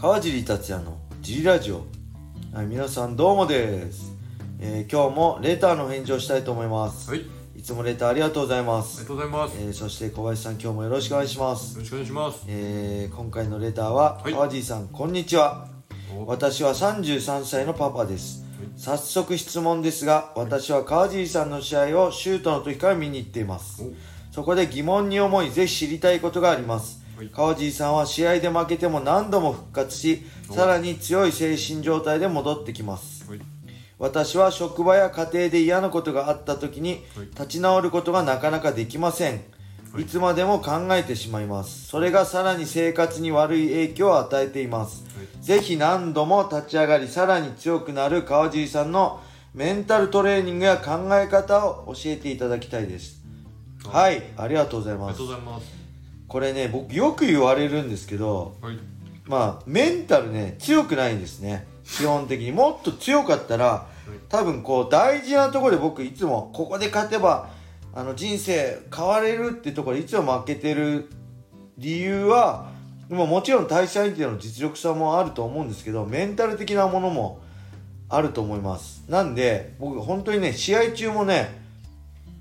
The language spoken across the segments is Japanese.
川尻達也のジリラジオ、はい、皆さんどうもです、えー今日もレターの返事をしたいと思います、はい、あい、つもレターありがとうございまりすがとうございます。よえーそして小林さん今日もよろしくお願いします、ろしくお願いします。えー今回のレターは、はい。川尻さんこんにちは。お。私は33歳のパパです。早速質問ですが私は川尻さんの試合をシュートの時から見に行っています。お。そこで疑問に思いぜひ知りたいことがあります。はい川尻さんは試合で負けても何度も復活しおさらに強い精神状態で戻ってきます。はい、私は職場や家庭で嫌なことがあった時にはい。立ち直ることがなかなかできません。はい。いつまでも考えてしまいます。それがさらに生活に悪い影響を与えています。ぜひ何度も立ち上がりさらに強くなる川尻さんのメンタルトレーニングや考え方を教えていただきたいです。はい。ありがとうございありがますとうございます。これね僕よく言われるんですけどはい、まあメンタルね強くないんですね。基本的に。もっと強かったら多分こう大事なところで僕いつもここで勝てばあの人生変われるってところでいつも負けてる理由はもうもちろん対戦相手の実力差もあると思うんですけどメンタル的なものもあると思います。なんで僕本当にね試合中もね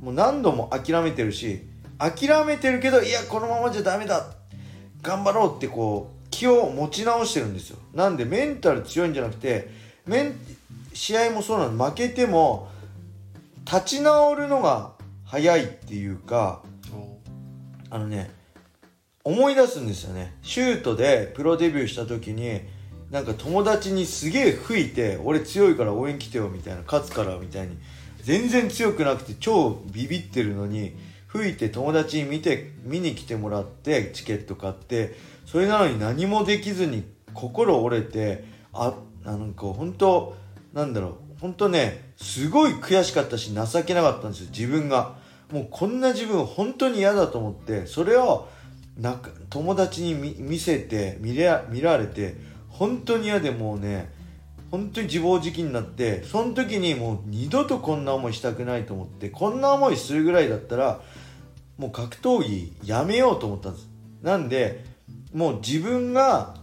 もう何度も諦めてるし諦めてるけどいやこのままじゃダメだ。頑張ろうってこう気を持ち直してるんですよ。なんでメンタル強いんじゃなくてメン試合もそうなの負けても立ち直るのが早いっていうかおあのね思い出すんですよね。シュートでプロデビューした時になんか友達にすげえ吹いて俺強いから応援来てよみたいな勝つからみたいに全然強くなくて超ビビってるのに吹いて友達に見て見に来てもらってチケット買ってそれなのに何もできずに心折れてあなんか本当なんだろう本当ねすごい悔しかったし情けなかったんですよ自分が。もうこんな自分本当に嫌だと思ってそれをなんか友達に見見せて見れ見られて本当に嫌でもうね本当に自暴自棄になってその時にもう二度とこんな思いしたくないと思ってこんな思いするぐらいだったらもう格闘技やめようと思ったんです。なんでもう自分が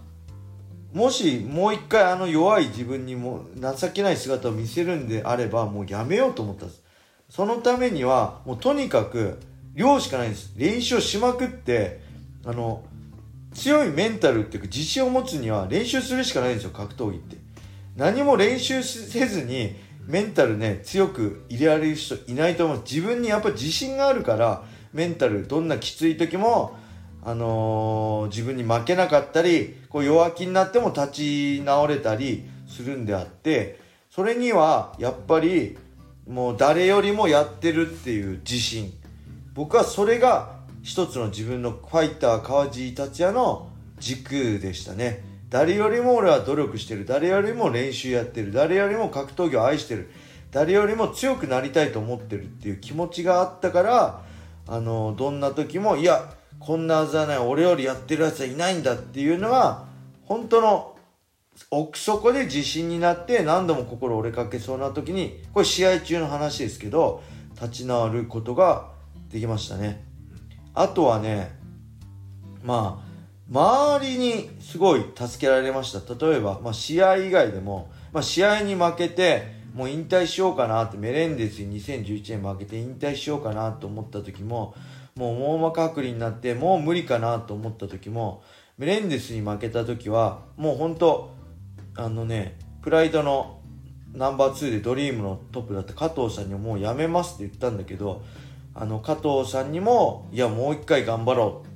もしもう一回あの弱い自分にも情けない姿を見せるんであればもうやめようと思ったんです。そのためにはもうとにかく量しかないんです。練習をしまくってあの強いメンタルっていうか自信を持つには練習するしかないんですよ格闘技って。何も練習せずにメンタルね強く入れられる人いないと思う。自分にやっぱ自信があるからメンタルどんなきつい時もあのー自分に負けなかったりこう弱気になっても立ち直れたりするんであってそれにはやっぱりもう誰よりもやってるっていう自信。僕はそれが一つの自分のファイター川尻達也の軸でしたね。誰よりも俺は努力してる。誰よりも練習やってる。誰よりも格闘技を愛してる。誰よりも強くなりたいと思ってるっていう気持ちがあったからあのどんな時もいやこんなはずはない俺よりやってるやつはいないんだっていうのが本当の奥底で自信になって何度も心折れかけそうな時にこれ試合中の話ですけど立ち直ることができましたね。あとはねまあ周りにすごい助けられました。例えば、まあ、試合以外でも、まあ、試合に負けてもう引退しようかなってメレンデスに2011年負けて引退しようかなと思った時ももう網膜剥離になってもう無理かなと思った時もメレンデスに負けた時はもう本当あのねプライドのナンバー2でドリームのトップだった加藤さんにもうやめますって言ったんだけどあの加藤さんにもいやもう一回頑張ろう。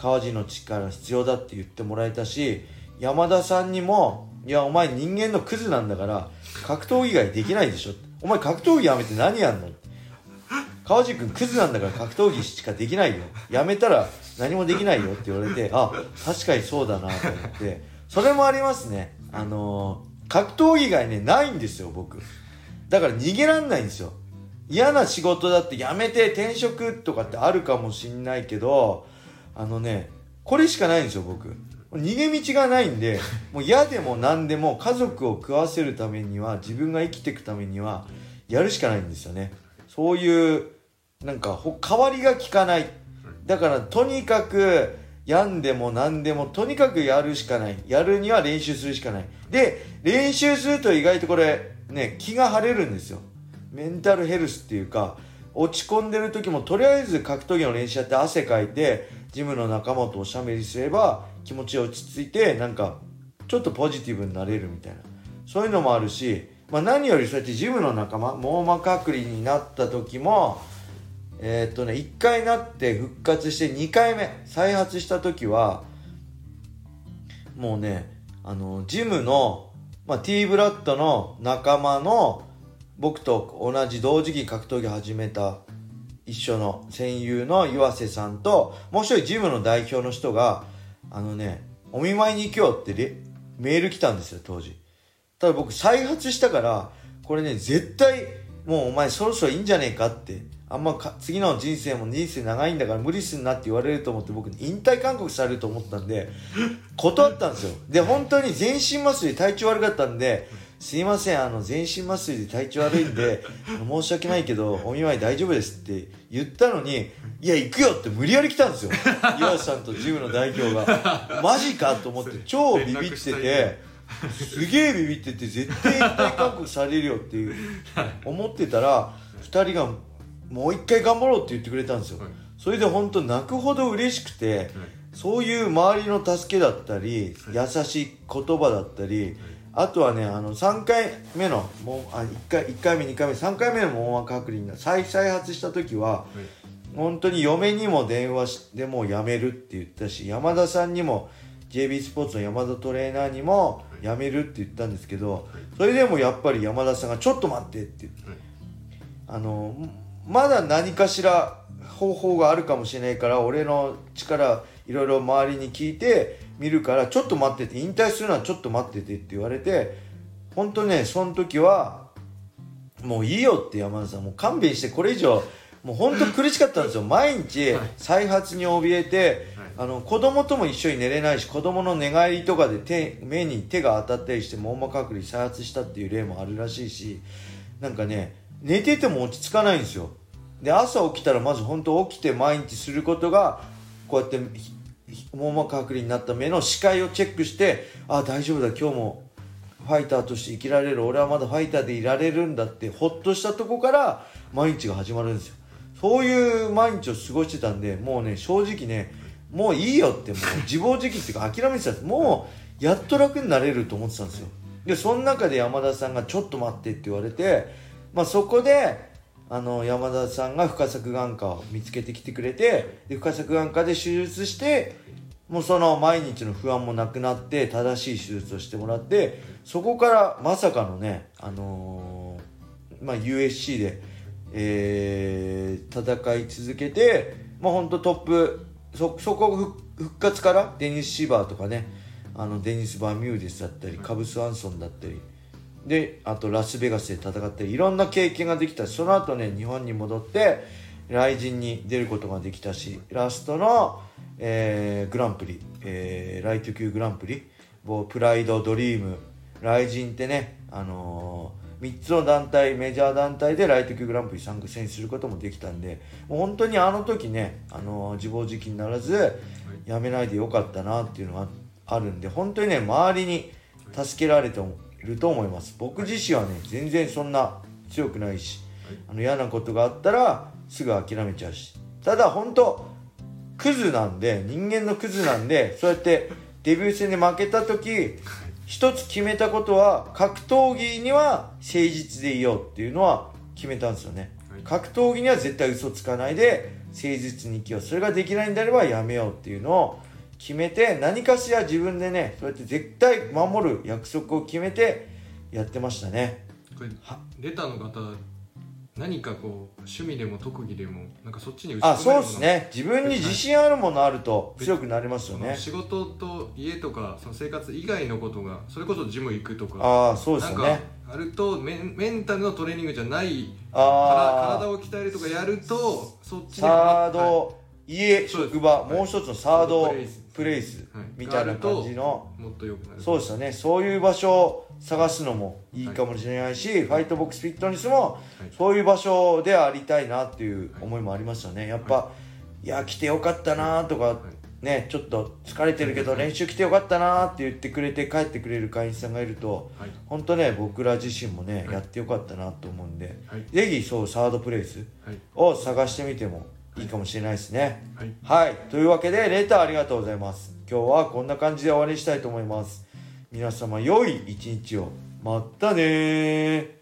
川地の力必要だって言ってもらえたし山田さんにもいやお前人間のクズなんだから格闘技以外できないでしょ。お前格闘技やめて何やんの。川地君クズなんだから格闘技しかできないよ。やめたら何もできないよ。って言われてあ確かにそうだなと思って。それもありますね。あのー格闘技以外ねないんですよ僕。だから逃げらんないんですよ。嫌な仕事だって辞めて転職とかってあるかもしんないけどあのねこれしかないんですよ僕。逃げ道がないんで もう嫌でも何でも家族を食わせるためには自分が生きていくためにはやるしかないんですよね。そういうなんかほ代わりが効かない。だからとにかく病んでも何でもとにかくやるしかない。やるには練習するしかない。で練習すると意外とこれね気が晴れるんですよ。メンタルヘルスっていうか落ち込んでる時もとりあえず格闘技の練習やって汗かいてジムの仲間とおしゃべりすれば気持ち落ち着いてなんかちょっとポジティブになれるみたいな。そういうのもあるし、まあ、何よりそうやってジムの仲間網膜剥離になった時もえー、っとね1回なって復活して2回目再発した時はもうねあのジムの、まあ、T ブラッドの仲間の僕と同じ同時期格闘技始めた一緒の戦友の岩瀬さんともう一人ジムの代表の人があのねお見舞いに行こうってメール来たんですよ当時。ただ僕再発したからこれね絶対もうお前そろそろいいんじゃねえかってあんま次の人生も人生長いんだから無理すんなって言われると思って僕引退勧告されると思ったんで断ったんですよ。で本当に全身麻酔で体調悪かったんですいませんあの全身麻酔で体調悪いんで 申し訳ないけどお見舞い大丈夫ですって言ったのにいや行くよって無理やり来たんですよ。岩瀬さんとジムの代表が。マジかと思って超ビビっててすげえビビってて絶対引退勧告されるよっていう思ってたら2人がもう一回頑張ろうって言ってくれたんですよ、はい、それで本当泣くほど嬉しくて、はい、そういう周りの助けだったり、はい、優しい言葉だったり、あとはねあの3回目のもうあ 1, 回1回目2回目3回目の網膜剥離が再再発した時は、本当に嫁にも電話してもうやめるって言ったし山田さんにも JB スポーツの山田トレーナーにもやめるって言ったんですけどそれでもやっぱり山田さんが「ちょっと待って」って言って、あのまだ何かしら方法があるかもしれないから俺の力いろいろ周りに聞いて見るからちょっと待ってて引退するのはちょっと待っててって言われて本当ねその時はもういいよって山田さんもう勘弁してこれ以上もう本当苦しかったんですよ。毎日再発に怯えて、あの子供とも一緒に寝れないし子供の寝返りとかで手目に手が当たったりして網膜剥離再発したっていう例もあるらしいしなんかね寝てても落ち着かないんですよ。で朝起きたらまず本当起きて毎日することがこうやって網膜剥離になった目の視界をチェックしてああ大丈夫だ今日もファイターとして生きられる俺はまだファイターでいられるんだってほっとしたとこから毎日が始まるんですよ。そういう毎日を過ごしてたんでもうね正直ねもういいよってもう自暴自棄っていうか諦めてたんです。もうやっと楽になれると思ってたんですよでその中で山田さんが「ちょっと待って」って言われてまあそこであの山田さんが深作眼科を見つけてきてくれてで深作眼科で手術してもうその毎日の不安もなくなって正しい手術をしてもらってそこからまさかのね、あのー、まあ、USC で、えー、戦い続けて、まあ、本当トップそそこ復活からデニス・シーバーとかねあのデニス・バーミューデスだったりカブス・アンソンだったりであとラスベガスで戦っていろんな経験ができた。その後ね日本に戻って雷神に出ることができたしラストの、えー、グランプリ、えー、ライト級グランプリプライドドリーム。雷神ってね、あのー、3つの団体メジャー団体でライト級グランプリ参戦することもできたんでもう本当にあの時ね、あのー、自暴自棄にならずやめないでよかったなっていうのがあるんで本当にね周りに助けられてると思います。僕自身はね全然そんな強くないし、あの嫌なことがあったらすぐ諦めちゃうし。ただ本当クズなんで人間のクズなんでそうやってデビュー戦で負けた時一つ決めたことは格闘技には誠実でいようっていうのは決めたんですよね、格闘技には絶対嘘つかないで誠実に生きよう。それができないんであればやめようっていうのを決めて何かしら自分でねそうやって絶対守る約束を決めてやってましたね。これレターの方何かこう趣味でも特技でもなんかそっちにあそうですね。自分に自信あるものあると強くなりますよね。仕事と家とかその生活以外のことがそれこそジム行くとかああそうですね。あるとメメンタルのトレーニングじゃないあ体を鍛えるとかやるとそっちにサード、はい、家職場、もう一つのサードプレイス。みたいな感じの、もっと良くなる。そうですよね。そういう場所を探すのもいいかもしれないし、ファイトボックスフィットネスもそういう場所でありたいなっていう思いもありますよね。やっぱ、い、や来てよかったなとかねちょっと疲れてるけど練習来てよかったなって言ってくれて帰ってくれる会員さんがいるとはい。本当ね僕ら自身もね、はい。やってよかったなと思うんで、はい。ぜひそうサードプレイスはい。を探してみてもいいかもしれないですね。はい。はい。というわけでレターありがとうございます。今日はこんな感じで終わりにしたいと思います。皆様良い一日を。またねー